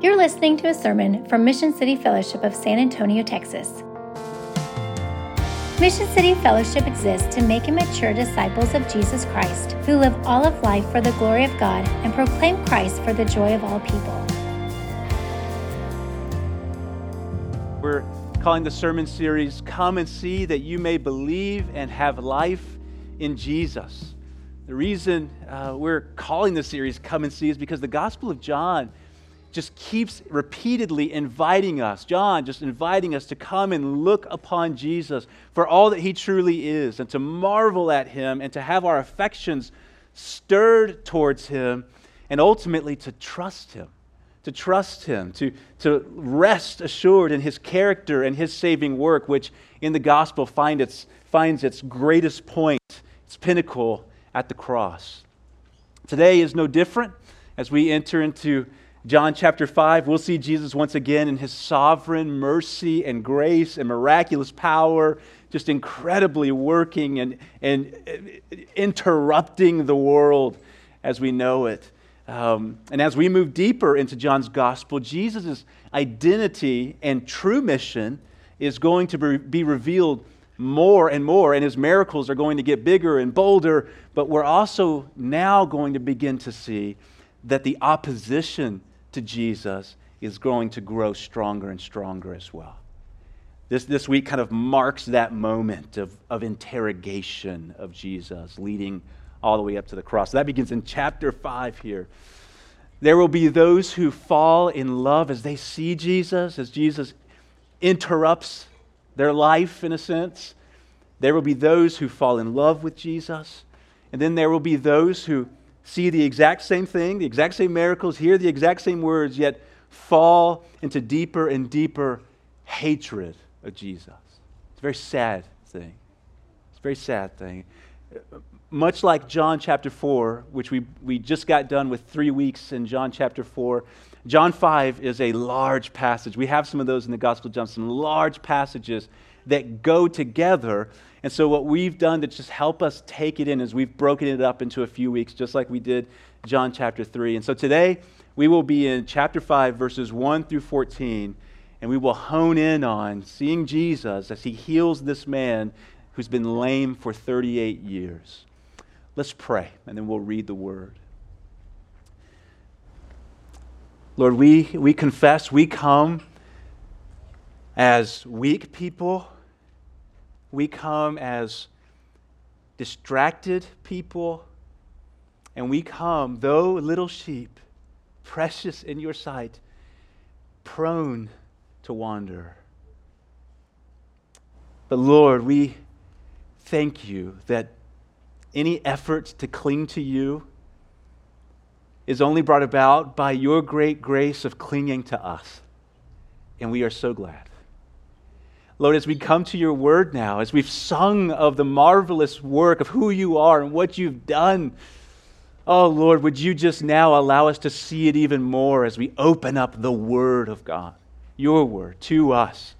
You're listening to a sermon from Mission City Fellowship of San Antonio, Texas. Mission City Fellowship exists to make and mature disciples of Jesus Christ who live all of life for the glory of God and proclaim Christ for the joy of all people. We're calling the sermon series Come and See That You May Believe and Have Life in Jesus. The reason uh, we're calling this series Come and See is because the Gospel of John just keeps repeatedly inviting us, John just inviting us to come and look upon Jesus for all that he truly is and to marvel at him and to have our affections stirred towards him and ultimately to trust him. To trust him, to, to rest assured in his character and his saving work, which in the gospel find its, finds its greatest point, its pinnacle at the cross. Today is no different as we enter into John chapter 5, we'll see Jesus once again in his sovereign mercy and grace and miraculous power, just incredibly working and, and interrupting the world as we know it. Um, and as we move deeper into John's gospel, Jesus' identity and true mission is going to be revealed more and more, and his miracles are going to get bigger and bolder. But we're also now going to begin to see that the opposition to Jesus is going to grow stronger and stronger as well. This, this week kind of marks that moment of, of interrogation of Jesus, leading all the way up to the cross. That begins in chapter 5 here. There will be those who fall in love as they see Jesus, as Jesus interrupts their life in a sense. There will be those who fall in love with Jesus. And then there will be those who see the exact same thing, the exact same miracles, hear the exact same words, yet fall into deeper and deeper hatred of Jesus. It's a very sad thing. It's a very sad thing. Much like John chapter 4, which we, we just got done with three weeks in John chapter 4, John 5 is a large passage. We have some of those in the Gospel of John, some large passages that go together and so, what we've done to just help us take it in is we've broken it up into a few weeks, just like we did John chapter 3. And so, today we will be in chapter 5, verses 1 through 14, and we will hone in on seeing Jesus as he heals this man who's been lame for 38 years. Let's pray, and then we'll read the word. Lord, we, we confess, we come as weak people we come as distracted people, and we come, though little sheep, precious in your sight, prone to wander. But Lord, we thank you that any effort to cling to you is only brought about by your great grace of clinging to us. And we are so glad. Lord, as we come to your word now, as we've sung of the marvelous work of who you are and what you've done, oh Lord, would you just now allow us to see it even more as we open up the word of God, your word, to us.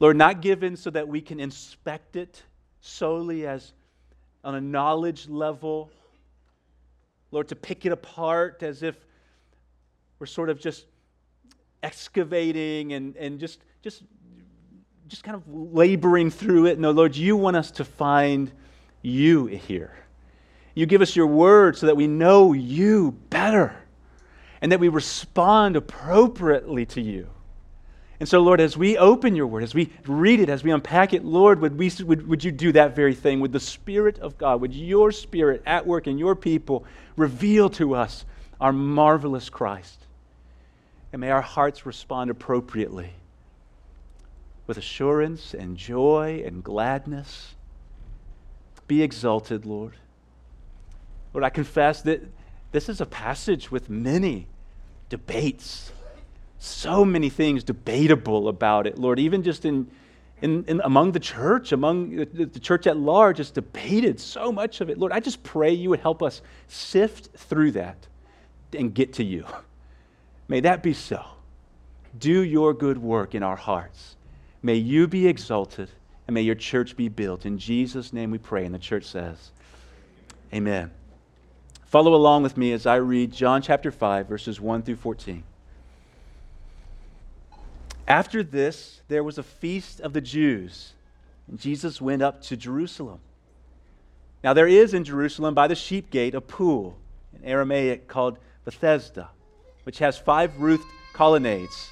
Lord, not given so that we can inspect it solely as on a knowledge level, Lord, to pick it apart as if we're sort of just excavating and, and just, just just kind of laboring through it. No, Lord, you want us to find you here. You give us your word so that we know you better and that we respond appropriately to you. And so, Lord, as we open your word, as we read it, as we unpack it, Lord, would, we, would, would you do that very thing? Would the Spirit of God, would your Spirit at work in your people reveal to us our marvelous Christ? And may our hearts respond appropriately with assurance and joy and gladness. Be exalted, Lord. Lord, I confess that this is a passage with many debates, so many things debatable about it, Lord, even just in. In, in, among the church, among the, church at large, it's debated so much of it. Lord, I just pray you would help us sift through that and get to you. May that be so. Do your good work in our hearts. May you be exalted and may your church be built. In Jesus' name we pray. And the church says, Amen. Follow along with me as I read John chapter 5, verses 1 through 14. After this, there was a feast of the Jews, and Jesus went up to Jerusalem. Now, there is in Jerusalem by the sheep gate a pool, in Aramaic called Bethesda, which has five roofed colonnades.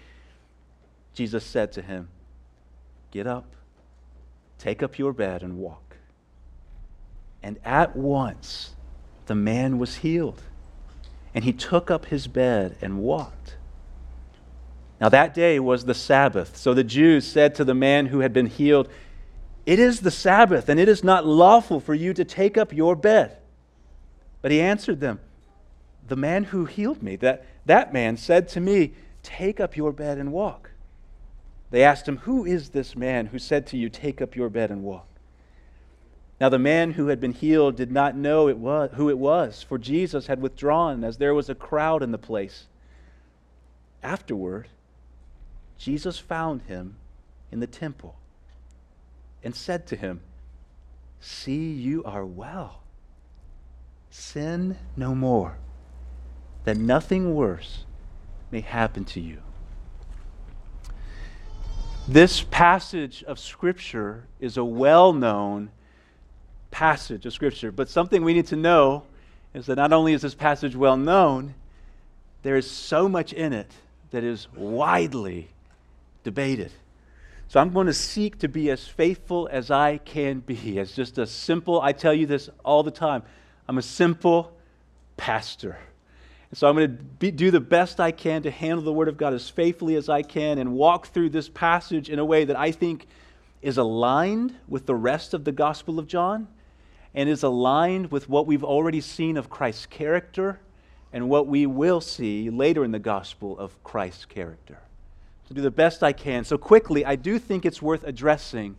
Jesus said to him, Get up, take up your bed, and walk. And at once the man was healed. And he took up his bed and walked. Now that day was the Sabbath. So the Jews said to the man who had been healed, It is the Sabbath, and it is not lawful for you to take up your bed. But he answered them, The man who healed me, that, that man said to me, Take up your bed and walk. They asked him, Who is this man who said to you, Take up your bed and walk? Now the man who had been healed did not know it was, who it was, for Jesus had withdrawn as there was a crowd in the place. Afterward, Jesus found him in the temple and said to him, See, you are well. Sin no more, that nothing worse may happen to you. This passage of Scripture is a well known passage of Scripture, but something we need to know is that not only is this passage well known, there is so much in it that is widely debated. So I'm going to seek to be as faithful as I can be, as just a simple, I tell you this all the time I'm a simple pastor. And so I'm going to be, do the best I can to handle the Word of God as faithfully as I can and walk through this passage in a way that I think is aligned with the rest of the Gospel of John and is aligned with what we've already seen of Christ's character and what we will see later in the Gospel of Christ's character. To do the best I can. So, quickly, I do think it's worth addressing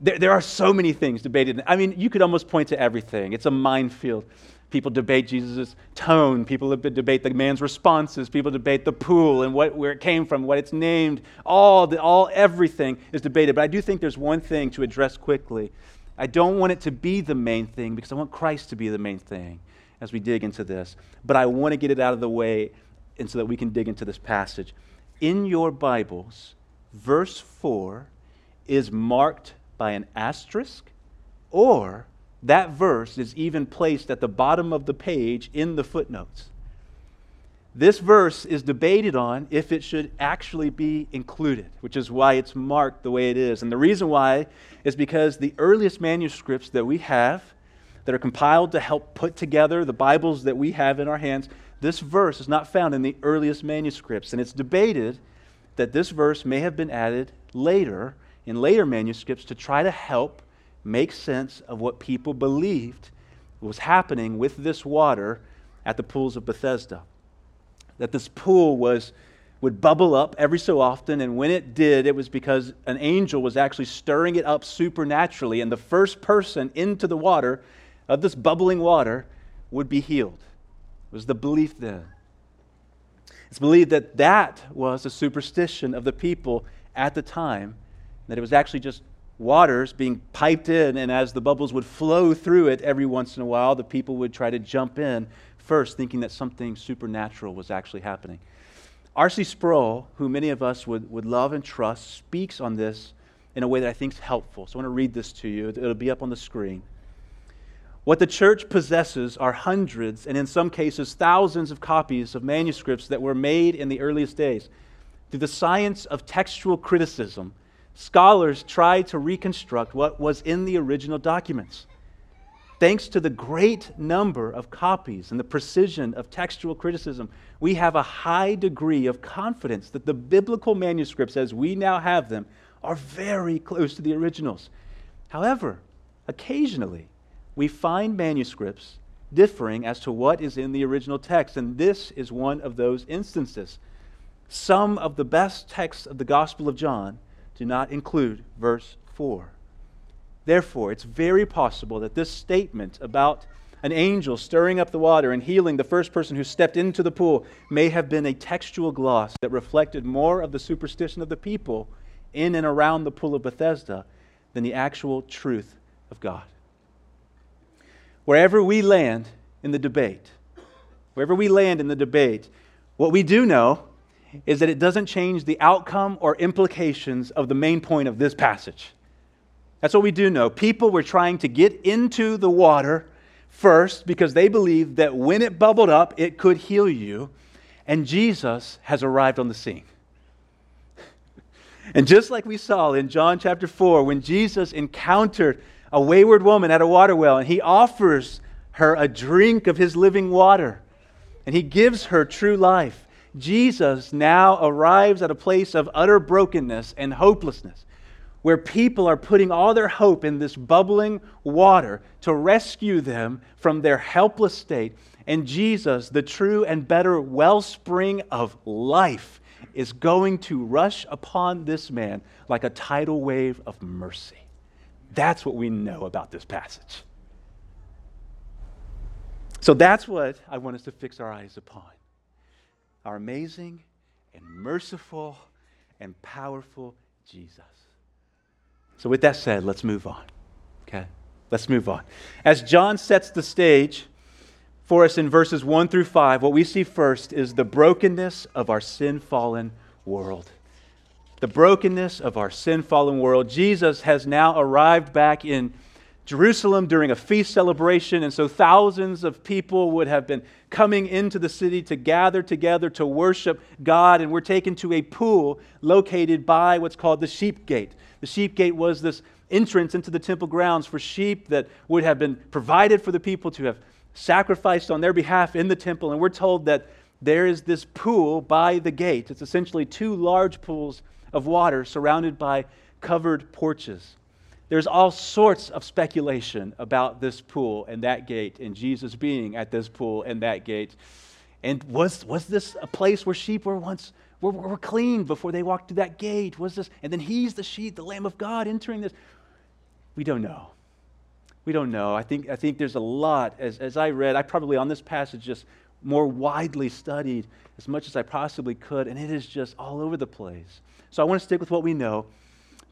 there, there are so many things debated. I mean, you could almost point to everything. It's a minefield. People debate Jesus' tone. People debate the man's responses. People debate the pool and what, where it came from, what it's named. All, the, all, everything is debated. But I do think there's one thing to address quickly. I don't want it to be the main thing because I want Christ to be the main thing as we dig into this. But I want to get it out of the way and so that we can dig into this passage. In your Bibles, verse 4 is marked by an asterisk, or that verse is even placed at the bottom of the page in the footnotes. This verse is debated on if it should actually be included, which is why it's marked the way it is. And the reason why is because the earliest manuscripts that we have that are compiled to help put together the Bibles that we have in our hands, this verse is not found in the earliest manuscripts. And it's debated that this verse may have been added later in later manuscripts to try to help make sense of what people believed was happening with this water at the pools of Bethesda. That this pool was would bubble up every so often, and when it did, it was because an angel was actually stirring it up supernaturally, and the first person into the water of this bubbling water would be healed. It was the belief then. It's believed that that was a superstition of the people at the time that it was actually just waters being piped in, and as the bubbles would flow through it every once in a while, the people would try to jump in first, thinking that something supernatural was actually happening. R.C. Sproul, who many of us would, would love and trust, speaks on this in a way that I think is helpful. So I want to read this to you. It'll be up on the screen. What the church possesses are hundreds, and in some cases, thousands of copies of manuscripts that were made in the earliest days. Through the science of textual criticism, scholars tried to reconstruct what was in the original documents. Thanks to the great number of copies and the precision of textual criticism, we have a high degree of confidence that the biblical manuscripts, as we now have them, are very close to the originals. However, occasionally, we find manuscripts differing as to what is in the original text, and this is one of those instances. Some of the best texts of the Gospel of John do not include verse 4. Therefore, it's very possible that this statement about an angel stirring up the water and healing the first person who stepped into the pool may have been a textual gloss that reflected more of the superstition of the people in and around the pool of Bethesda than the actual truth of God. Wherever we land in the debate, wherever we land in the debate, what we do know is that it doesn't change the outcome or implications of the main point of this passage. That's what we do know. People were trying to get into the water first because they believed that when it bubbled up, it could heal you. And Jesus has arrived on the scene. and just like we saw in John chapter 4, when Jesus encountered a wayward woman at a water well and he offers her a drink of his living water and he gives her true life, Jesus now arrives at a place of utter brokenness and hopelessness where people are putting all their hope in this bubbling water to rescue them from their helpless state. And Jesus, the true and better wellspring of life, is going to rush upon this man like a tidal wave of mercy. That's what we know about this passage. So that's what I want us to fix our eyes upon our amazing and merciful and powerful Jesus. So, with that said, let's move on. Okay? Let's move on. As John sets the stage for us in verses 1 through 5, what we see first is the brokenness of our sin fallen world. The brokenness of our sin fallen world. Jesus has now arrived back in Jerusalem during a feast celebration, and so thousands of people would have been coming into the city to gather together to worship God, and we're taken to a pool located by what's called the sheep gate. The sheep gate was this entrance into the temple grounds for sheep that would have been provided for the people to have sacrificed on their behalf in the temple. And we're told that there is this pool by the gate. It's essentially two large pools of water surrounded by covered porches. There's all sorts of speculation about this pool and that gate and Jesus being at this pool and that gate. And was, was this a place where sheep were once were, were clean before they walked through that gate? Was this, and then he's the sheep, the Lamb of God entering this? We don't know. We don't know. I think, I think there's a lot. As, as I read, I probably on this passage just more widely studied as much as I possibly could, and it is just all over the place. So I want to stick with what we know.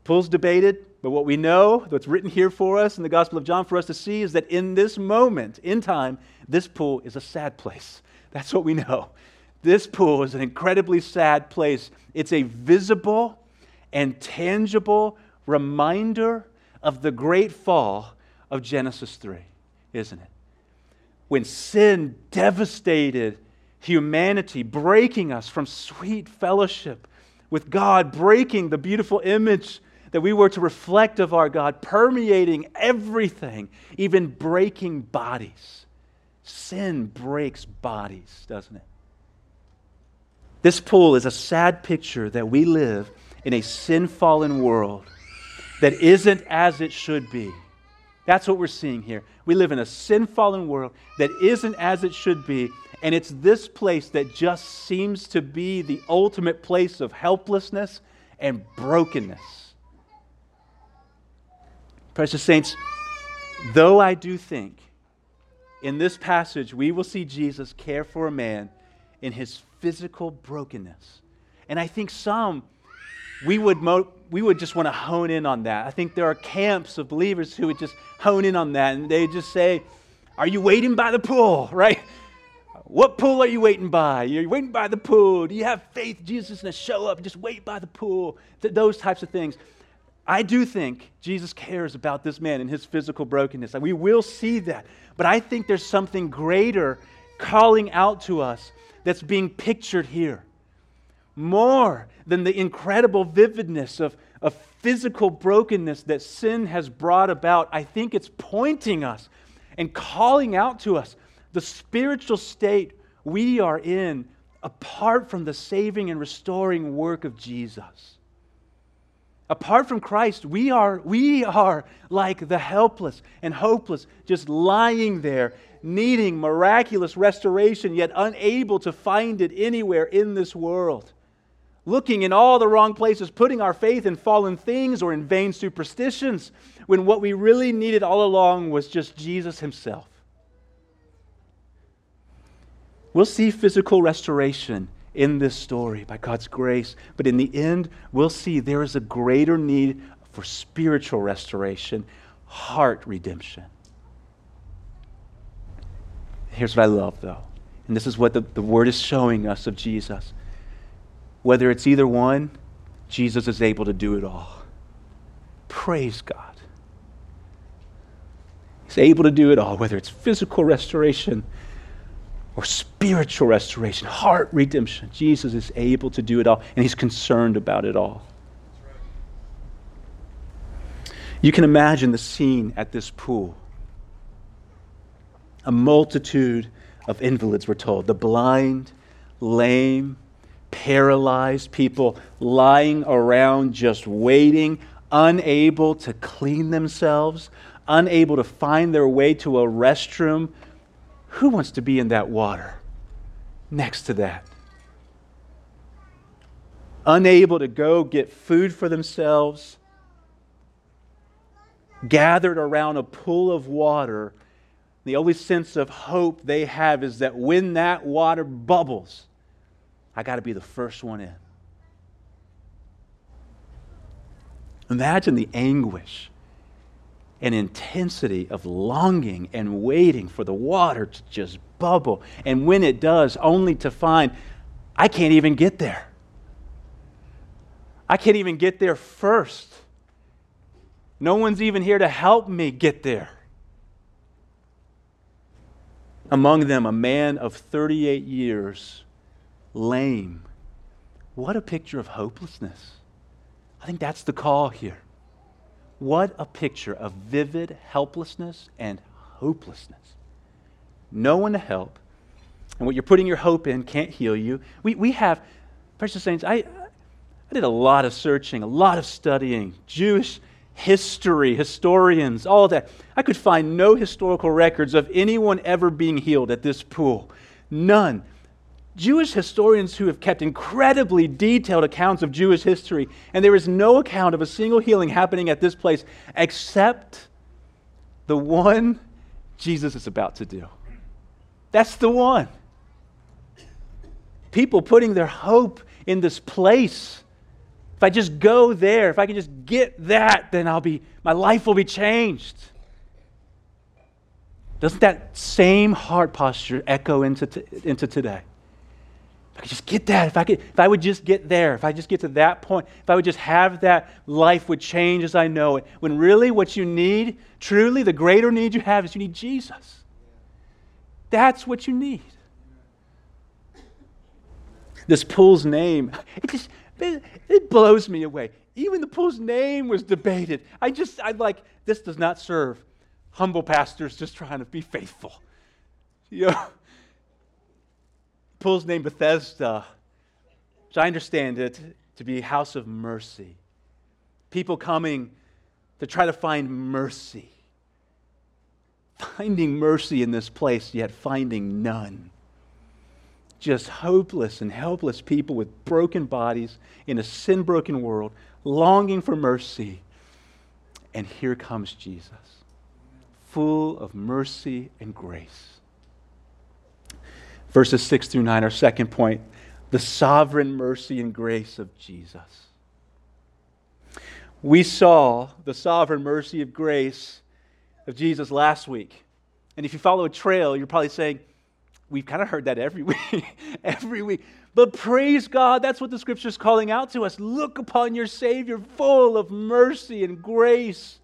Pool's debated, but what we know, what's written here for us in the Gospel of John for us to see, is that in this moment, in time, this pool is a sad place. That's what we know. This pool is an incredibly sad place. It's a visible and tangible reminder of the great fall of Genesis 3, isn't it? When sin devastated humanity, breaking us from sweet fellowship with God, breaking the beautiful image that we were to reflect of our God, permeating everything, even breaking bodies. Sin breaks bodies, doesn't it? This pool is a sad picture that we live in a sin fallen world that isn't as it should be. That's what we're seeing here. We live in a sin fallen world that isn't as it should be. And it's this place that just seems to be the ultimate place of helplessness and brokenness. Precious Saints, though I do think in this passage we will see Jesus care for a man in his physical brokenness. And I think some, we would, mo- we would just want to hone in on that. I think there are camps of believers who would just hone in on that and they just say, Are you waiting by the pool? Right? What pool are you waiting by? You're waiting by the pool. Do you have faith Jesus is going to show up? Just wait by the pool. Th- those types of things. I do think Jesus cares about this man and his physical brokenness. We will see that. But I think there's something greater calling out to us that's being pictured here. More than the incredible vividness of, of physical brokenness that sin has brought about, I think it's pointing us and calling out to us the spiritual state we are in apart from the saving and restoring work of Jesus. Apart from Christ, we are, we are like the helpless and hopeless, just lying there, needing miraculous restoration, yet unable to find it anywhere in this world. looking in all the wrong places, putting our faith in fallen things or in vain superstitions, when what we really needed all along was just Jesus Himself. We'll see physical restoration in this story by God's grace, but in the end, we'll see there is a greater need for spiritual restoration, heart redemption. Here's what I love, though, and this is what the, the Word is showing us of Jesus. Whether it's either one, Jesus is able to do it all. Praise God. He's able to do it all, whether it's physical restoration or spiritual restoration, heart redemption. Jesus is able to do it all, and He's concerned about it all. You can imagine the scene at this pool. A multitude of invalids, we're told. The blind, lame, paralyzed people lying around just waiting, unable to clean themselves, unable to find their way to a restroom. Who wants to be in that water next to that? Unable to go get food for themselves, gathered around a pool of water. The only sense of hope they have is that when that water bubbles, I got to be the first one in. Imagine the anguish and intensity of longing and waiting for the water to just bubble. And when it does, only to find I can't even get there. I can't even get there first. No one's even here to help me get there. Among them, a man of 38 years lame. What a picture of hopelessness. I think that's the call here. What a picture of vivid helplessness and hopelessness. No one to help. And what you're putting your hope in can't heal you. We, we have, precious saints, I, I did a lot of searching, a lot of studying, Jewish history, historians, all that. I could find no historical records of anyone ever being healed at this pool. None. Jewish historians who have kept incredibly detailed accounts of Jewish history, and there is no account of a single healing happening at this place except the one Jesus is about to do. That's the one. People putting their hope in this place. If I just go there, if I can just get that, then I'll be my life will be changed. Doesn't that same heart posture echo into, t- into today? I could just get that, if I could, if I would just get there, if I just get to that point, if I would just have that, life would change as I know it. When really what you need, truly the greater need you have is you need Jesus. That's what you need. This pool's name, it just it, blows me away. Even the pool's name was debated. I just I like this does not serve humble pastors just trying to be faithful. You know, pool's name Bethesda, which I understand it to be house of mercy. People coming to try to find mercy. Finding mercy in this place, yet finding none. Just hopeless and helpless people with broken bodies in a sin broken world, longing for mercy. And here comes Jesus, full of mercy and grace verses 6 through 9, our second point the sovereign mercy and grace of Jesus. We saw the sovereign mercy of grace of Jesus last week. And if you follow a trail, you're probably saying, We've kind of heard that every week. every week. But praise God, that's what the scripture is calling out to us. Look upon your Savior, full of mercy and grace.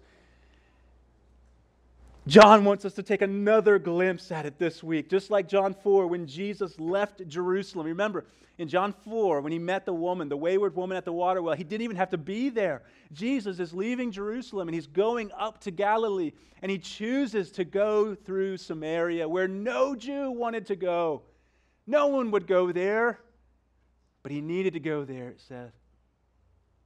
John wants us to take another glimpse at it this week, just like John 4 when Jesus left Jerusalem. Remember, in John 4, when he met the woman, the wayward woman at the water well, he didn't even have to be there. Jesus is leaving Jerusalem and he's going up to Galilee, and he chooses to go through Samaria where no Jew wanted to go. No one would go there, but he needed to go there, it says.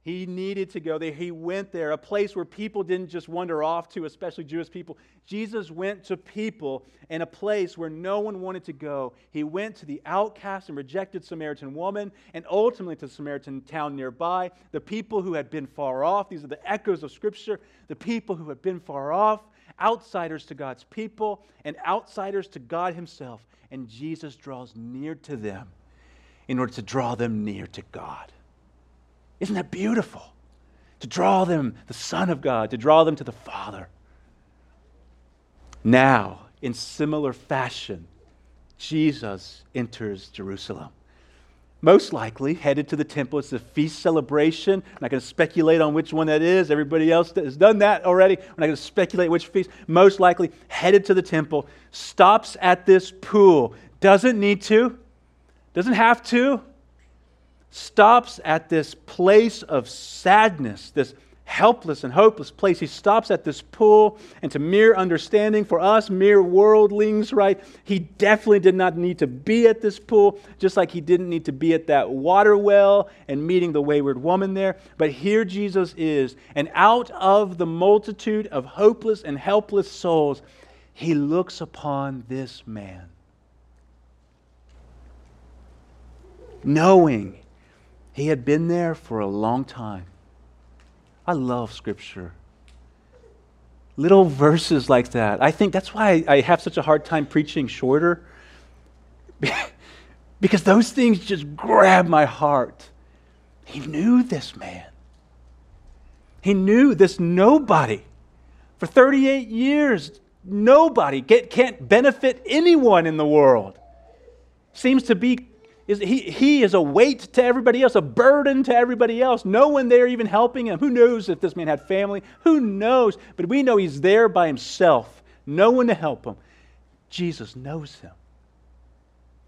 He needed to go there. He went there, a place where people didn't just wander off to, especially Jewish people. Jesus went to people in a place where no one wanted to go. He went to the outcast and rejected Samaritan woman, and ultimately to the Samaritan town nearby. The people who had been far off, these are the echoes of Scripture, the people who had been far off, outsiders to God's people, and outsiders to God Himself. And Jesus draws near to them in order to draw them near to God. Isn't that beautiful? To draw them, the Son of God, to draw them to the Father. Now, in similar fashion, Jesus enters Jerusalem. Most likely headed to the temple. It's a feast celebration. I'm not going to speculate on which one that is. Everybody else has done that already. I'm not going to speculate which feast. Most likely headed to the temple, stops at this pool. Doesn't need to, doesn't have to, stops at this place of sadness, this helpless and hopeless place. He stops at this pool, and to mere understanding for us, mere worldlings, right? He definitely did not need to be at this pool, just like he didn't need to be at that water well and meeting the wayward woman there. But here Jesus is, and out of the multitude of hopeless and helpless souls, he looks upon this man. Knowing he had been there for a long time. I love Scripture. Little verses like that. I think that's why I have such a hard time preaching shorter. because those things just grab my heart. He knew this man. He knew this nobody. For 38 years, nobody get, can't benefit anyone in the world. Seems to be is he, he is a weight to everybody else, a burden to everybody else. No one there even helping him. Who knows if this man had family? Who knows? But we know he's there by himself, no one to help him. Jesus knows him.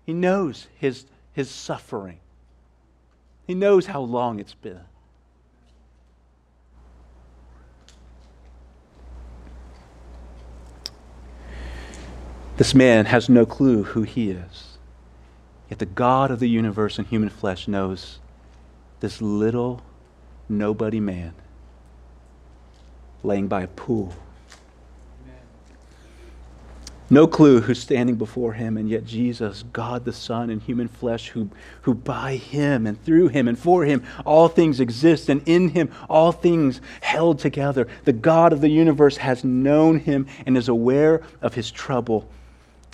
He knows his, his suffering. He knows how long it's been. This man has no clue who he is. Yet the God of the universe in human flesh knows this little nobody man laying by a pool. No clue who's standing before him, and yet Jesus, God the Son in human flesh, who, who by him and through him and for him all things exist, and in him all things held together. The God of the universe has known him and is aware of his trouble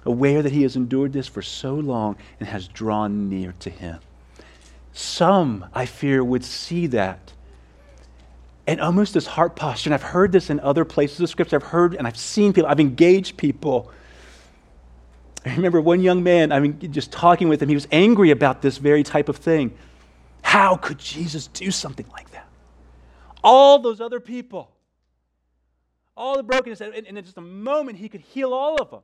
aware that he has endured this for so long and has drawn near to him. Some, I fear, would see that and almost this heart posture. And I've heard this in other places of Scripture. I've heard and I've seen people, I've engaged people. I remember one young man, I mean, just talking with him, he was angry about this very type of thing. How could Jesus do something like that? All those other people, all the brokenness, and in just a moment, he could heal all of them.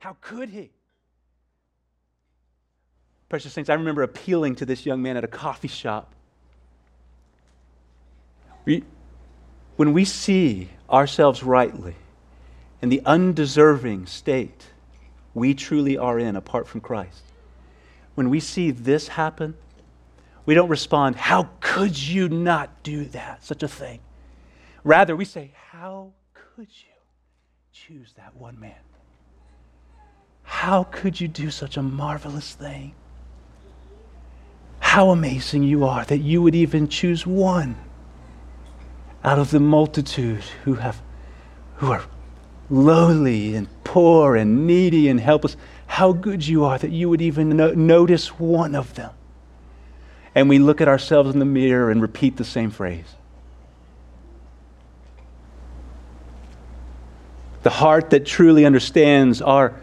How could he? Precious Saints, I remember appealing to this young man at a coffee shop. We, when we see ourselves rightly in the undeserving state we truly are in apart from Christ, when we see this happen, we don't respond, How could you not do that, such a thing? Rather, we say, How could you choose that one man? How could you do such a marvelous thing? How amazing you are that you would even choose one out of the multitude who have who are lowly and poor and needy and helpless. How good you are that you would even no- notice one of them. And we look at ourselves in the mirror and repeat the same phrase. The heart that truly understands our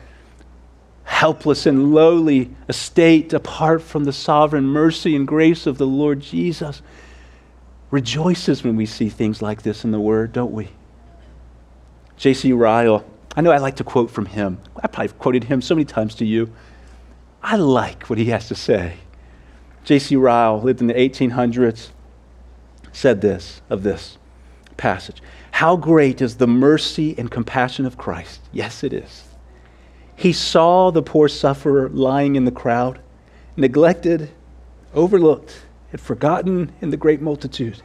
helpless and lowly estate apart from the sovereign mercy and grace of the Lord Jesus rejoices when we see things like this in the Word, don't we? J.C. Ryle, I know I like to quote from him. I probably quoted him so many times to you. I like what he has to say. J.C. Ryle lived in the 1800s, said this of this passage How great is the mercy and compassion of Christ! Yes, it is he saw the poor sufferer lying in the crowd, neglected, overlooked, and forgotten in the great multitude.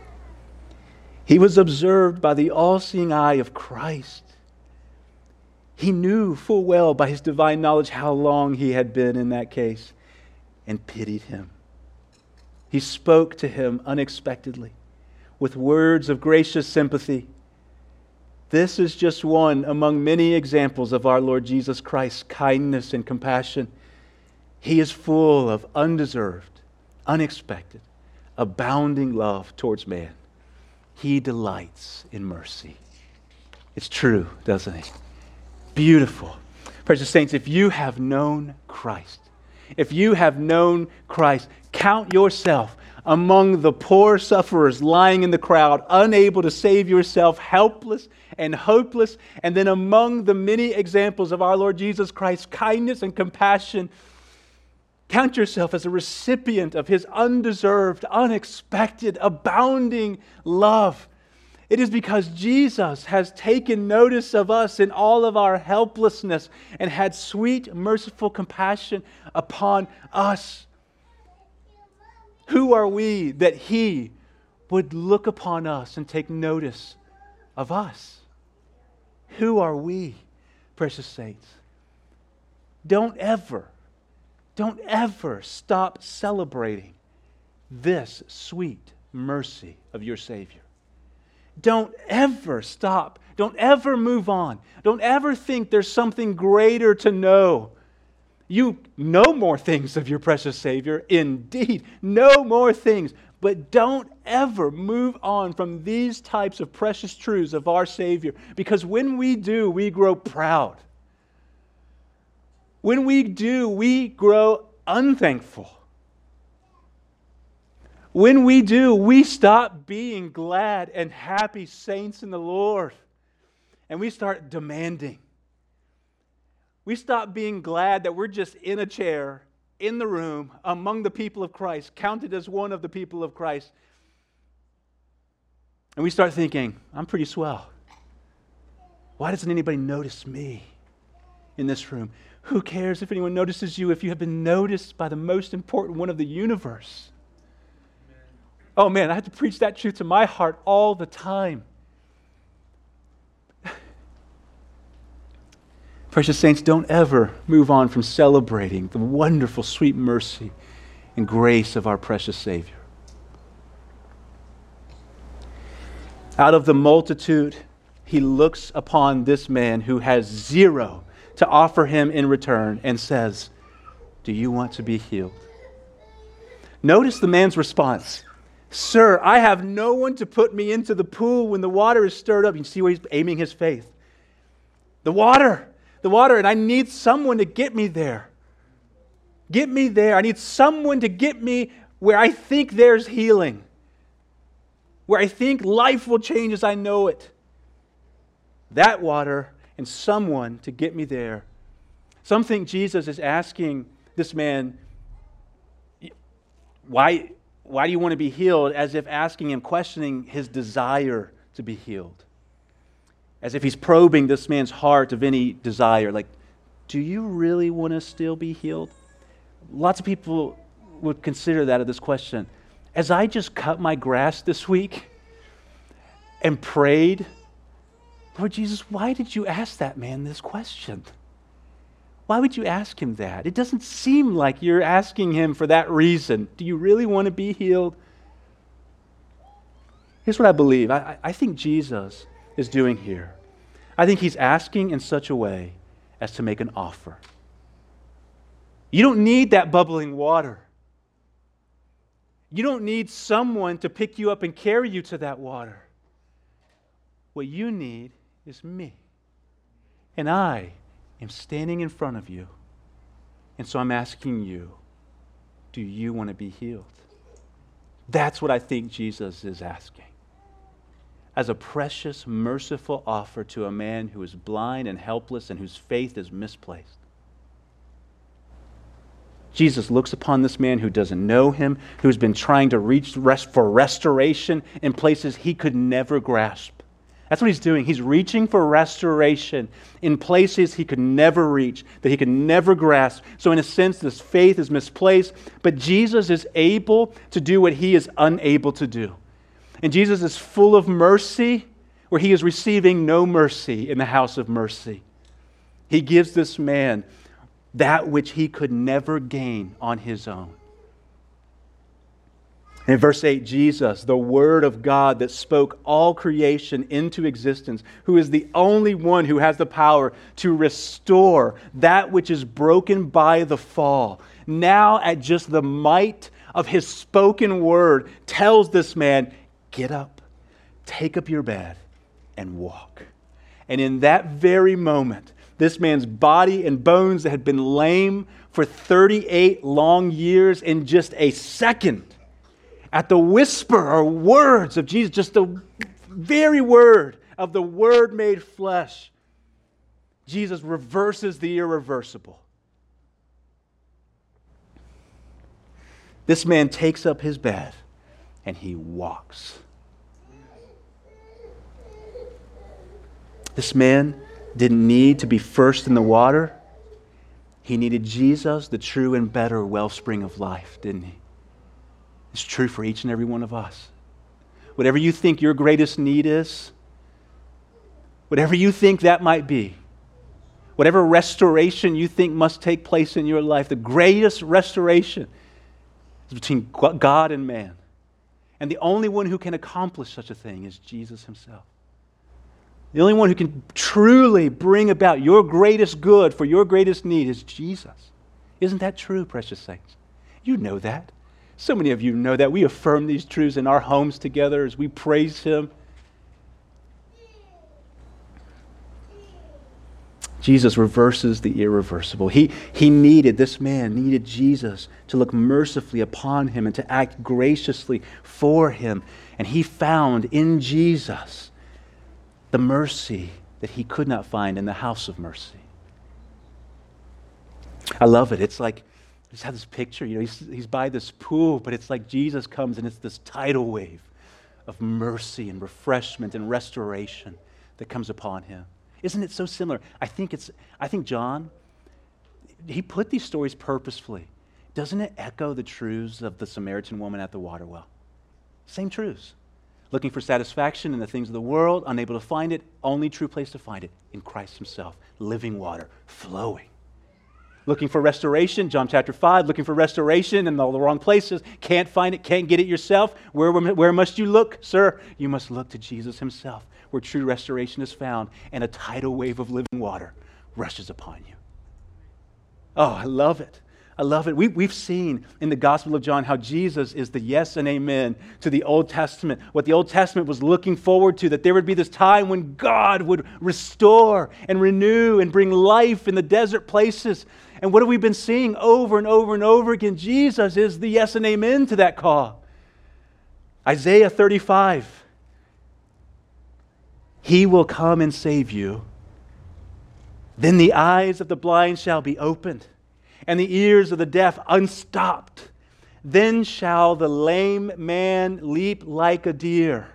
He was observed by the all seeing eye of Christ. He knew full well by his divine knowledge how long he had been in that case and pitied him. He spoke to him unexpectedly with words of gracious sympathy. This is just one among many examples of our Lord Jesus Christ's kindness and compassion. He is full of undeserved, unexpected, abounding love towards man. He delights in mercy. It's true, doesn't it? Beautiful. Precious saints, if you have known Christ, if you have known Christ, count yourself among the poor sufferers lying in the crowd, unable to save yourself, helpless and hopeless. And then among the many examples of our Lord Jesus Christ's kindness and compassion, count yourself as a recipient of his undeserved, unexpected, abounding love. It is because Jesus has taken notice of us in all of our helplessness and had sweet, merciful compassion upon us. Who are we that He would look upon us and take notice of us? Who are we, precious saints? Don't ever, don't ever stop celebrating this sweet mercy of your Savior. Don't ever stop. Don't ever move on. Don't ever think there's something greater to know you know more things of your precious Savior, indeed, know more things. But don't ever move on from these types of precious truths of our Savior, because when we do, we grow proud. When we do, we grow unthankful. When we do, we stop being glad and happy saints in the Lord, and we start demanding. We stop being glad that we're just in a chair in the room among the people of Christ, counted as one of the people of Christ. And we start thinking, I'm pretty swell. Why doesn't anybody notice me in this room? Who cares if anyone notices you if you have been noticed by the most important one of the universe? Oh man, I have to preach that truth to my heart all the time. Precious saints, don't ever move on from celebrating the wonderful, sweet mercy and grace of our precious Savior. Out of the multitude, he looks upon this man who has zero to offer him in return and says, Do you want to be healed? Notice the man's response Sir, I have no one to put me into the pool when the water is stirred up. You see where he's aiming his faith. The water the water, and I need someone to get me there. Get me there. I need someone to get me where I think there's healing, where I think life will change as I know it. That water and someone to get me there. Some think Jesus is asking this man, why, why do you want to be healed? As if asking him, questioning his desire to be healed as if he's probing this man's heart of any desire. Like, do you really want to still be healed? Lots of people would consider that of this question. As I just cut my grass this week and prayed, Lord Jesus, why did you ask that man this question? Why would you ask him that? It doesn't seem like you're asking him for that reason. Do you really want to be healed? Here's what I believe I, I think Jesus is doing here. I think he's asking in such a way as to make an offer. You don't need that bubbling water. You don't need someone to pick you up and carry you to that water. What you need is me. And I am standing in front of you. And so I'm asking you, do you want to be healed? That's what I think Jesus is asking as a precious, merciful offer to a man who is blind and helpless and whose faith is misplaced. Jesus looks upon this man who doesn't know him, who's been trying to reach rest for restoration in places he could never grasp, That's what he's doing. He's reaching for restoration in places he could never reach, that he could never grasp. So, in a sense, this faith is misplaced, but Jesus is able to do what he is unable to do. And Jesus is full of mercy where he is receiving no mercy in the house of mercy. He gives this man that which he could never gain on his own. In verse 8, Jesus, the Word of God that spoke all creation into existence, who is the only one who has the power to restore that which is broken by the fall, now at just the might of his spoken word, tells this man, Get up, take up your bed, and walk. And in that very moment, this man's body and bones that had been lame for 38 long years, in just a second, at the whisper or words of Jesus, just the very word of the Word made flesh, Jesus reverses the irreversible. This man takes up his bed and he walks. This man didn't need to be first in the water. He needed Jesus, the true and better wellspring of life, didn't he? It's true for each and every one of us. Whatever you think your greatest need is, whatever you think that might be, whatever restoration you think must take place in your life, the greatest restoration is between God and man. And the only one who can accomplish such a thing is Jesus himself. The only one who can truly bring about your greatest good for your greatest need is Jesus. Isn't that true, precious saints? You know that. So many of you know that. We affirm these truths in our homes together as we praise Him. Jesus reverses the irreversible. He, he needed, this man needed Jesus to look mercifully upon him and to act graciously for him. And he found in Jesus the mercy that he could not find in the house of mercy. I love it. It's like just have this picture. You know, he's, he's by this pool, but it's like Jesus comes and it's this tidal wave of mercy and refreshment and restoration that comes upon him. Isn't it so similar? I think it's I think John he put these stories purposefully. Doesn't it echo the truths of the Samaritan woman at the water well? Same truths. Looking for satisfaction in the things of the world, unable to find it, only true place to find it in Christ Himself, living water, flowing looking for restoration, John chapter 5, looking for restoration in all the wrong places, can't find it, can't get it yourself. Where, where must you look, sir? You must look to Jesus himself, where true restoration is found, and a tidal wave of living water rushes upon you. Oh, I love it. I love it. We, we've seen in the Gospel of John how Jesus is the yes and amen to the Old Testament. What the Old Testament was looking forward to, that there would be this time when God would restore and renew and bring life in the desert places. And what have we been seeing over and over and over again? Jesus is the yes and amen to that call. Isaiah 35. He will come and save you. Then the eyes of the blind shall be opened, and the ears of the deaf unstopped. Then shall the lame man leap like a deer,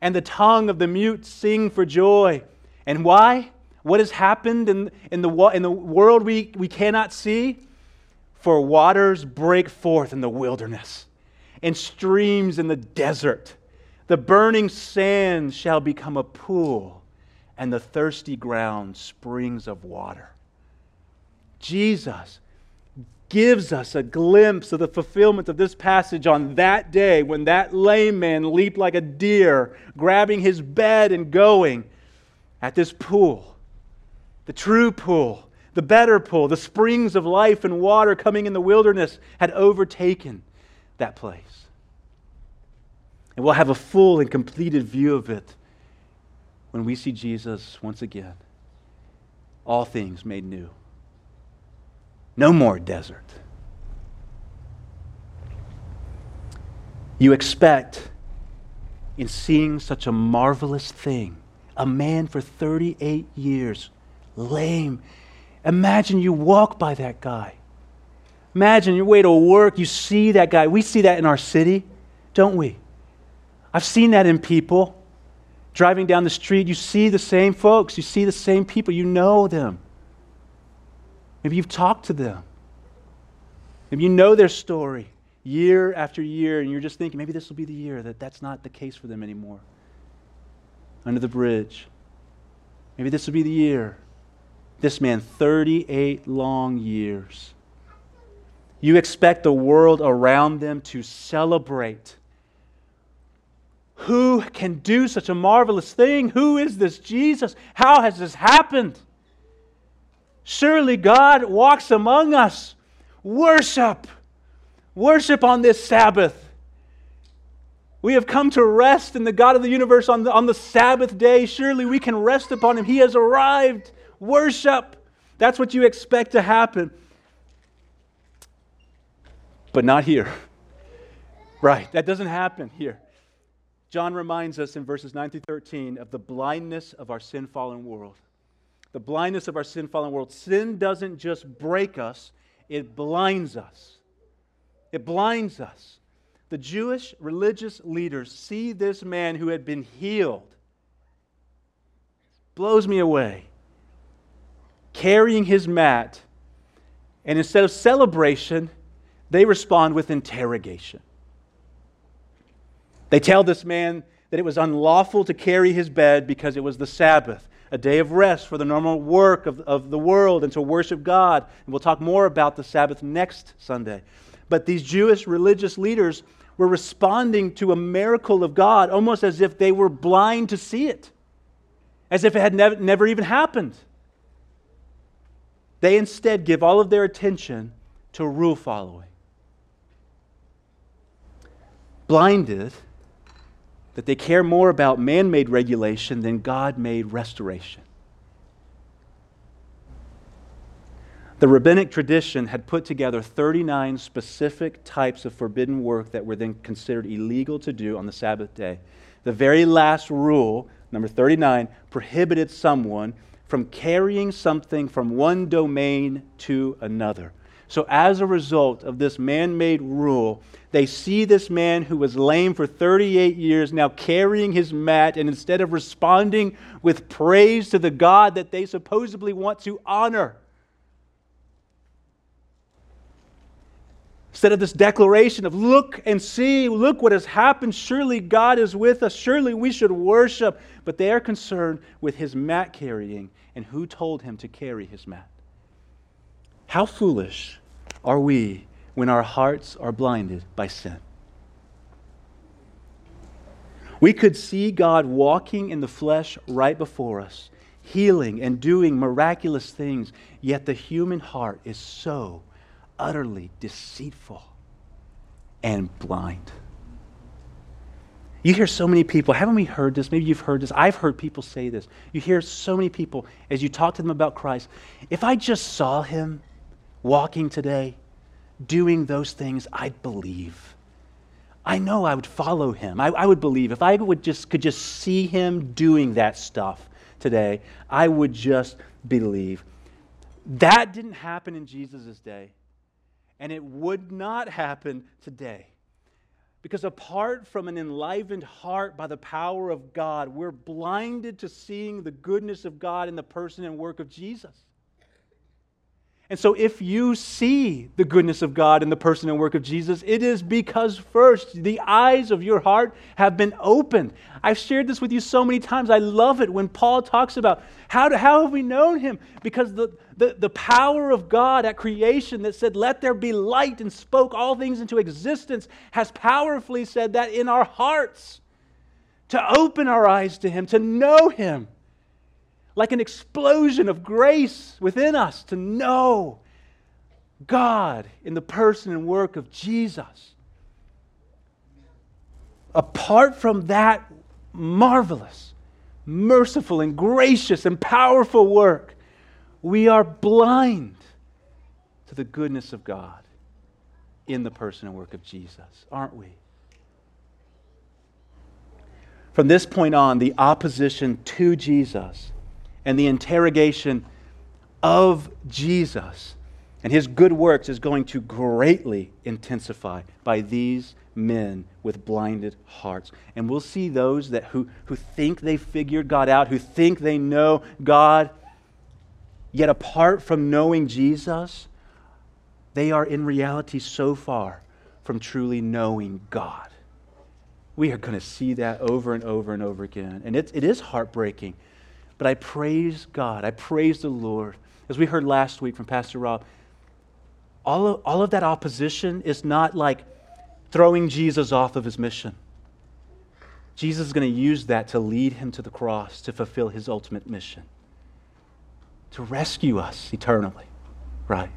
and the tongue of the mute sing for joy. And why? what has happened in, in, the, in the world we, we cannot see? For waters break forth in the wilderness, and streams in the desert. The burning sand shall become a pool, and the thirsty ground springs of water. Jesus gives us a glimpse of the fulfillment of this passage on that day when that lame man leaped like a deer, grabbing his bed and going at this pool the true pool, the better pool, the springs of life and water coming in the wilderness had overtaken that place. And we'll have a full and completed view of it when we see Jesus once again. All things made new. No more desert. You expect, in seeing such a marvelous thing, a man for 38 years lame. Imagine you walk by that guy. Imagine your way to work, you see that guy. We see that in our city, don't we? I've seen that in people. Driving down the street, you see the same folks, you see the same people, you know them. Maybe you've talked to them. Maybe you know their story year after year, and you're just thinking, maybe this will be the year that that's not the case for them anymore. Under the bridge. Maybe this will be the year. This man, 38 long years. You expect the world around them to celebrate. Who can do such a marvelous thing? Who is this Jesus? How has this happened? Surely God walks among us. Worship. Worship on this Sabbath. We have come to rest in the God of the universe on the, on the Sabbath day. Surely we can rest upon him. He has arrived. Worship. That's what you expect to happen but not here. Right, that doesn't happen here. John reminds us in verses 9 through 13 of the blindness of our sin fallen world. The blindness of our sin fallen world. Sin doesn't just break us, it blinds us. It blinds us. The Jewish religious leaders see this man who had been healed. Blows me away. Carrying his mat, and instead of celebration, they respond with interrogation. They tell this man that it was unlawful to carry his bed because it was the Sabbath, a day of rest for the normal work of, of the world and to worship God. And we'll talk more about the Sabbath next Sunday. But these Jewish religious leaders were responding to a miracle of God almost as if they were blind to see it, as if it had never, never even happened. They instead give all of their attention to rule following blinded that they care more about man made regulation than God made restoration. The rabbinic tradition had put together 39 specific types of forbidden work that were then considered illegal to do on the Sabbath day. The very last rule, number 39, prohibited someone from carrying something from one domain to another. So, as a result of this man made rule, they see this man who was lame for 38 years now carrying his mat, and instead of responding with praise to the God that they supposedly want to honor, instead of this declaration of, Look and see, look what has happened, surely God is with us, surely we should worship, but they are concerned with his mat carrying and who told him to carry his mat. How foolish are we when our hearts are blinded by sin? We could see God walking in the flesh right before us, healing and doing miraculous things, yet the human heart is so utterly deceitful and blind. You hear so many people, haven't we heard this? Maybe you've heard this. I've heard people say this. You hear so many people as you talk to them about Christ. If I just saw him, walking today, doing those things, I'd believe. I know I would follow him. I, I, would believe. If I would just could just see him doing that stuff today, I would just believe. That didn't happen in Jesus' day. And it would not happen today. Because apart from an enlivened heart by the power of God, we're blinded to seeing the goodness of God in the person and work of Jesus. And so, if you see the goodness of God in the person and work of Jesus, it is because first the eyes of your heart have been opened. I've shared this with you so many times. I love it when Paul talks about how, to, how have we known him? Because the, the, the power of God at creation that said, Let there be light, and spoke all things into existence, has powerfully said that in our hearts to open our eyes to him, to know him like an explosion of grace within us to know God in the person and work of Jesus. Apart from that marvelous, merciful, and gracious and powerful work, we are blind to the goodness of God in the person and work of Jesus, aren't we? From this point on, the opposition to Jesus and the interrogation of Jesus and his good works is going to greatly intensify by these men with blinded hearts. And we'll see those that who, who think they figured God out, who think they know God, yet apart from knowing Jesus, they are in reality so far from truly knowing God. We are going to see that over and over and over again. And it, it is heartbreaking. But I praise God. I praise the Lord. As we heard last week from Pastor Rob, all of, all of that opposition is not like throwing Jesus off of his mission. Jesus is going to use that to lead him to the cross to fulfill his ultimate mission to rescue us eternally, right?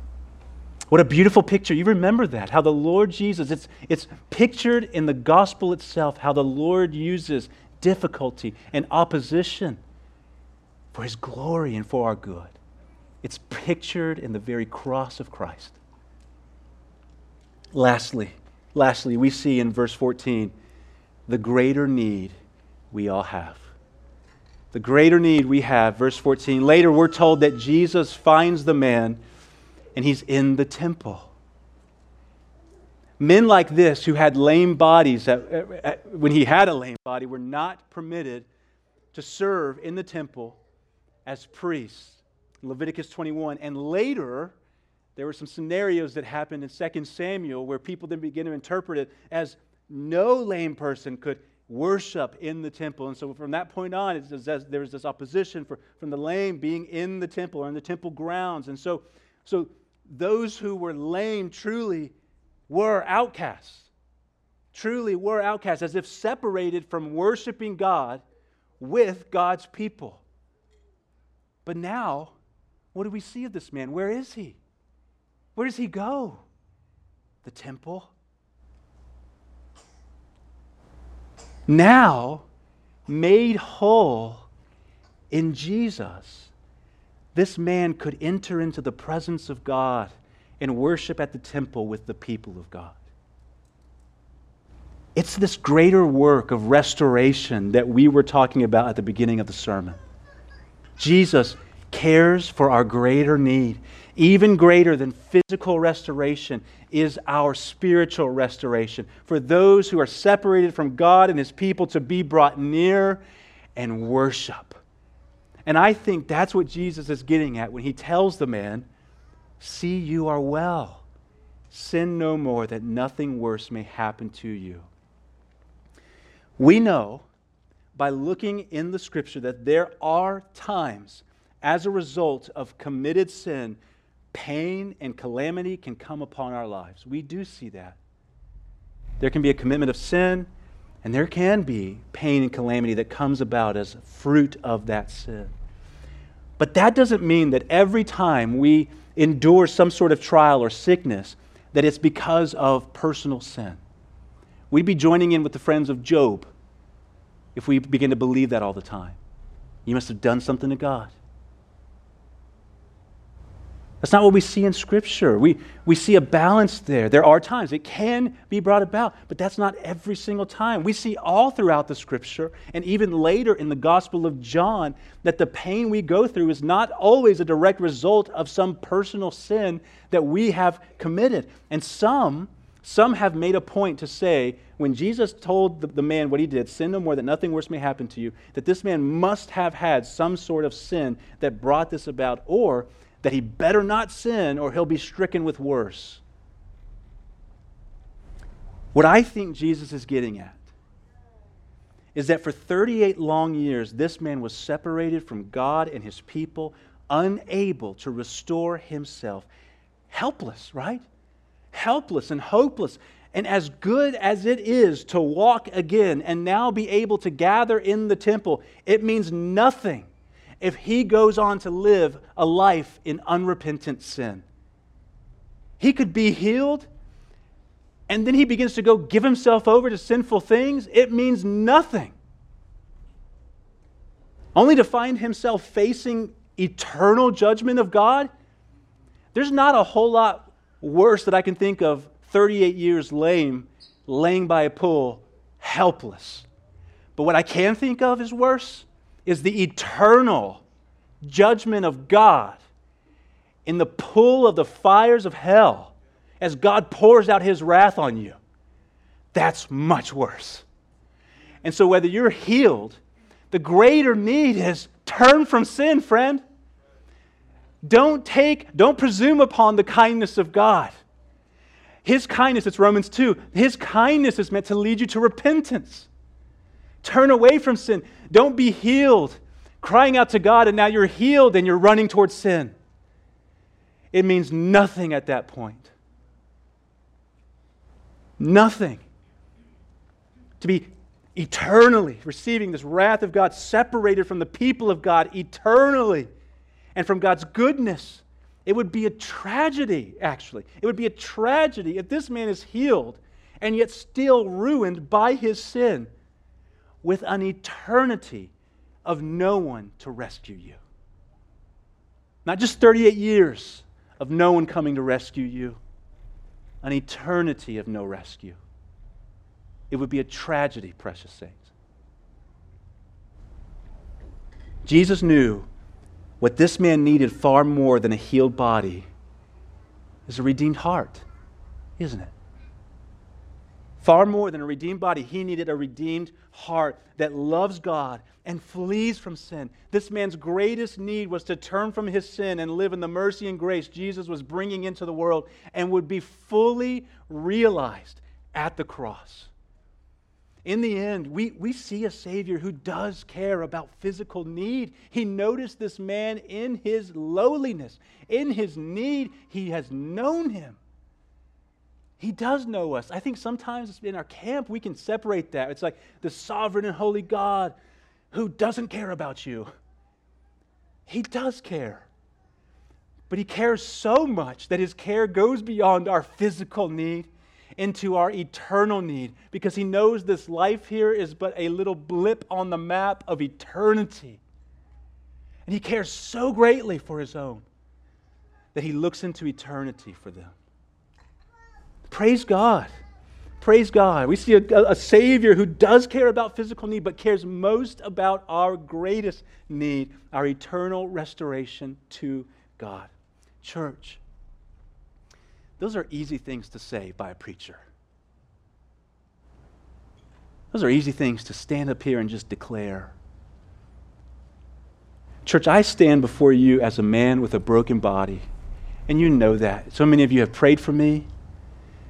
What a beautiful picture. You remember that, how the Lord Jesus, it's, it's pictured in the gospel itself, how the Lord uses difficulty and opposition for his glory and for our good. It's pictured in the very cross of Christ. Lastly, lastly, we see in verse 14 the greater need we all have. The greater need we have, verse 14. Later, we're told that Jesus finds the man and he's in the temple. Men like this who had lame bodies, uh, uh, when he had a lame body, were not permitted to serve in the temple as priests. Leviticus 21. And later, there were some scenarios that happened in 2 Samuel where people then begin to interpret it as no lame person could worship in the temple. And so from that point on, there was this opposition for, from the lame being in the temple or in the temple grounds. And so, so those who were lame truly were outcasts, truly were outcasts, as if separated from worshiping God with God's people. But now, what do we see of this man? Where is he? Where does he go? The temple. Now, made whole in Jesus, this man could enter into the presence of God and worship at the temple with the people of God. It's this greater work of restoration that we were talking about at the beginning of the sermon. Jesus cares for our greater need. Even greater than physical restoration is our spiritual restoration. For those who are separated from God and His people to be brought near and worship. And I think that's what Jesus is getting at when He tells the man, See, you are well. Sin no more, that nothing worse may happen to you. We know by looking in the scripture that there are times as a result of committed sin, pain and calamity can come upon our lives. We do see that. There can be a commitment of sin, and there can be pain and calamity that comes about as fruit of that sin. But that doesn't mean that every time we endure some sort of trial or sickness, that it's because of personal sin. We'd be joining in with the friends of Job if we begin to believe that all the time. You must have done something to God. That's not what we see in Scripture. We, we see a balance there. There are times it can be brought about, but that's not every single time. We see all throughout the Scripture, and even later in the Gospel of John, that the pain we go through is not always a direct result of some personal sin that we have committed. And some, some have made a point to say, when Jesus told the, the man what he did, sin no more, that nothing worse may happen to you, that this man must have had some sort of sin that brought this about, or that he better not sin or he'll be stricken with worse. What I think Jesus is getting at is that for 38 long years, this man was separated from God and his people, unable to restore himself. Helpless, right? Helpless and hopeless. And as good as it is to walk again and now be able to gather in the temple, it means nothing if he goes on to live a life in unrepentant sin. He could be healed, and then he begins to go give himself over to sinful things. It means nothing. Only to find himself facing eternal judgment of God. There's not a whole lot worse that I can think of 38 years lame, laying by a pool, helpless. But what I can think of is worse is the eternal judgment of God in the pool of the fires of hell as God pours out his wrath on you. That's much worse. And so, whether you're healed, the greater need is turn from sin, friend. Don't take, don't presume upon the kindness of God. His kindness, it's Romans 2, His kindness is meant to lead you to repentance. Turn away from sin. Don't be healed, crying out to God, and now you're healed and you're running towards sin. It means nothing at that point. Nothing. To be eternally receiving this wrath of God, separated from the people of God eternally and from God's goodness. It would be a tragedy, actually. It would be a tragedy if this man is healed and yet still ruined by his sin with an eternity of no one to rescue you. Not just 38 years of no one coming to rescue you, an eternity of no rescue. It would be a tragedy, precious saints. Jesus knew what this man needed far more than a healed body is a redeemed heart, isn't it? Far more than a redeemed body, he needed a redeemed heart that loves God and flees from sin. This man's greatest need was to turn from his sin and live in the mercy and grace Jesus was bringing into the world and would be fully realized at the cross. In the end, we, we see a Savior who does care about physical need. He noticed this man in his lowliness, in his need. He has known him. He does know us. I think sometimes in our camp we can separate that. It's like the sovereign and holy God who doesn't care about you. He does care. But he cares so much that his care goes beyond our physical need into our eternal need because he knows this life here is but a little blip on the map of eternity. And he cares so greatly for his own that he looks into eternity for them. Praise God. Praise God. We see a, a, Savior who does care about physical need, but cares most about our greatest need, our eternal restoration to God. Church, those are easy things to say by a preacher. Those are easy things to stand up here and just declare. Church, I stand before you as a man with a broken body, and you know that. So many of you have prayed for me.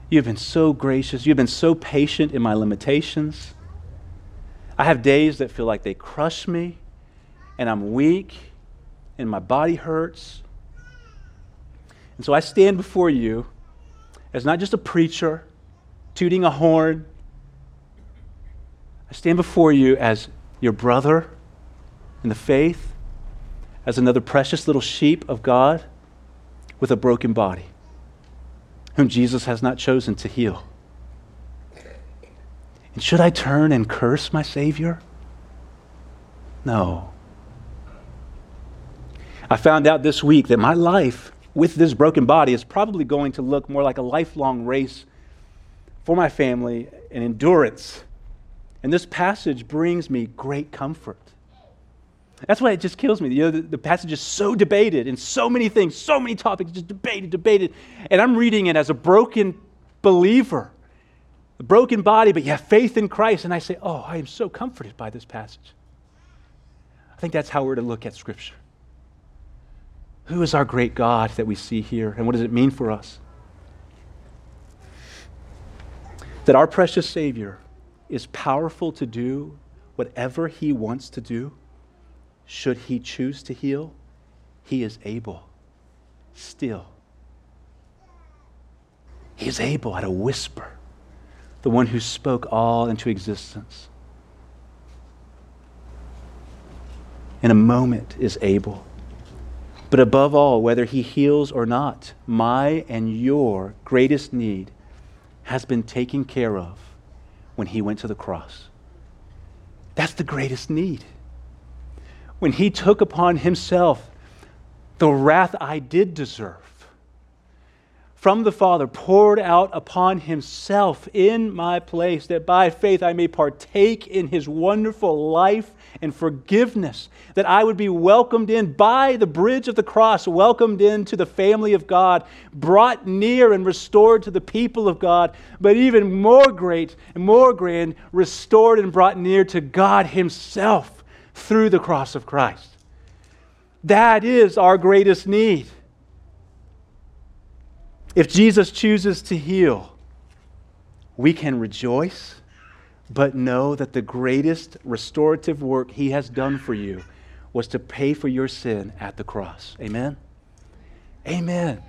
You've been so gracious. You've been so patient in my limitations. I have days that feel like they crush me, and I'm weak, and my body hurts. And so I stand before you as not just a preacher tooting a horn. I stand before you as your brother in the faith, as another precious little sheep of God with a broken body whom Jesus has not chosen to heal. And should I turn and curse my Savior? No. I found out this week that my life with this broken body is probably going to look more like a lifelong race for my family and endurance. And this passage brings me great comfort. That's why it just kills me. You know, the, the, passage is so debated in so many things, so many topics, just debated, debated. And I'm reading it as a broken believer, a broken body, but you have faith in Christ. And I say, oh, I am so comforted by this passage. I think that's how we're to look at Scripture. Who is our great God that we see here, and what does it mean for us? That our precious Savior is powerful to do whatever He wants to do should he choose to heal, he is able still. He is able at a whisper, the one who spoke all into existence. In a moment is able. But above all, whether he heals or not, my and your greatest need has been taken care of when he went to the cross. That's the greatest need when he took upon himself the wrath I did deserve from the Father poured out upon himself in my place, that by faith I may partake in his wonderful life and forgiveness, that I would be welcomed in by the bridge of the cross, welcomed into the family of God, brought near and restored to the people of God, but even more great and more grand, restored and brought near to God himself through the cross of Christ. That is our greatest need. If Jesus chooses to heal, we can rejoice, but know that the greatest restorative work he has done for you was to pay for your sin at the cross. Amen? Amen.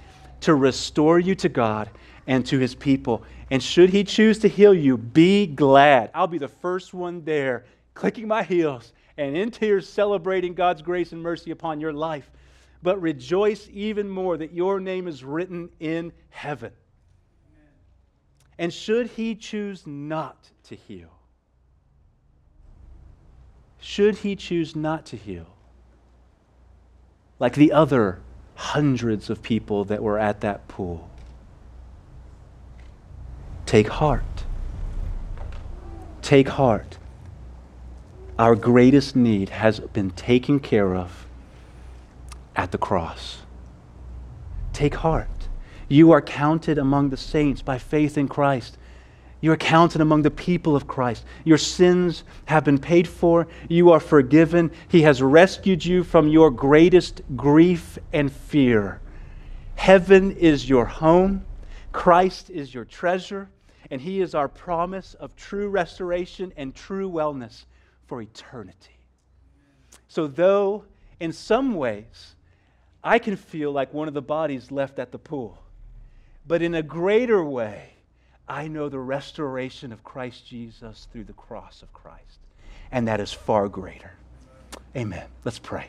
To restore you to God and to his people. And should he choose to heal you, be glad. I'll be the first one there, clicking my heels and in tears, celebrating God's grace and mercy upon your life but rejoice even more that your name is written in heaven. And should he choose not to heal, should he choose not to heal, like the other hundreds of people that were at that pool, take heart. Take heart. Our greatest need has been taken care of at the cross. Take heart. You are counted among the saints by faith in Christ. You are counted among the people of Christ. Your sins have been paid for. You are forgiven. He has rescued you from your greatest grief and fear. Heaven is your home. Christ is your treasure. And He is our promise of true restoration and true wellness for eternity. So, though in some ways I can feel like one of the bodies left at the pool. But in a greater way, I know the restoration of Christ Jesus through the cross of Christ. And that is far greater. Amen. Let's pray.